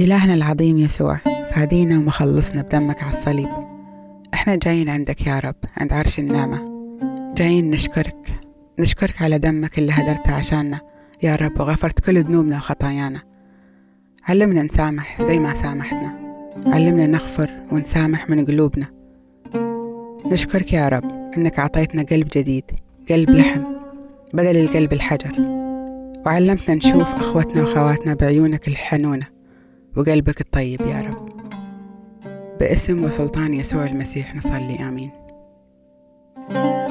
إلهنا العظيم يسوع فادينا ومخلصنا بدمك على الصليب. إحنا جايين عندك يا رب عند عرش النعمة. جايين نشكرك نشكرك على دمك اللي هدرته عشاننا. يا رب وغفرت كل ذنوبنا وخطايانا. علمنا نسامح زي ما سامحتنا علمنا نغفر ونسامح من قلوبنا. نشكرك يا رب إنك أعطيتنا قلب جديد قلب لحم بدل القلب الحجر. وعلمتنا نشوف أخوتنا وأخواتنا بعيونك الحنونة. وقلبك الطيب يا رب. باسم وسلطان يسوع المسيح نصلي آمين. thank you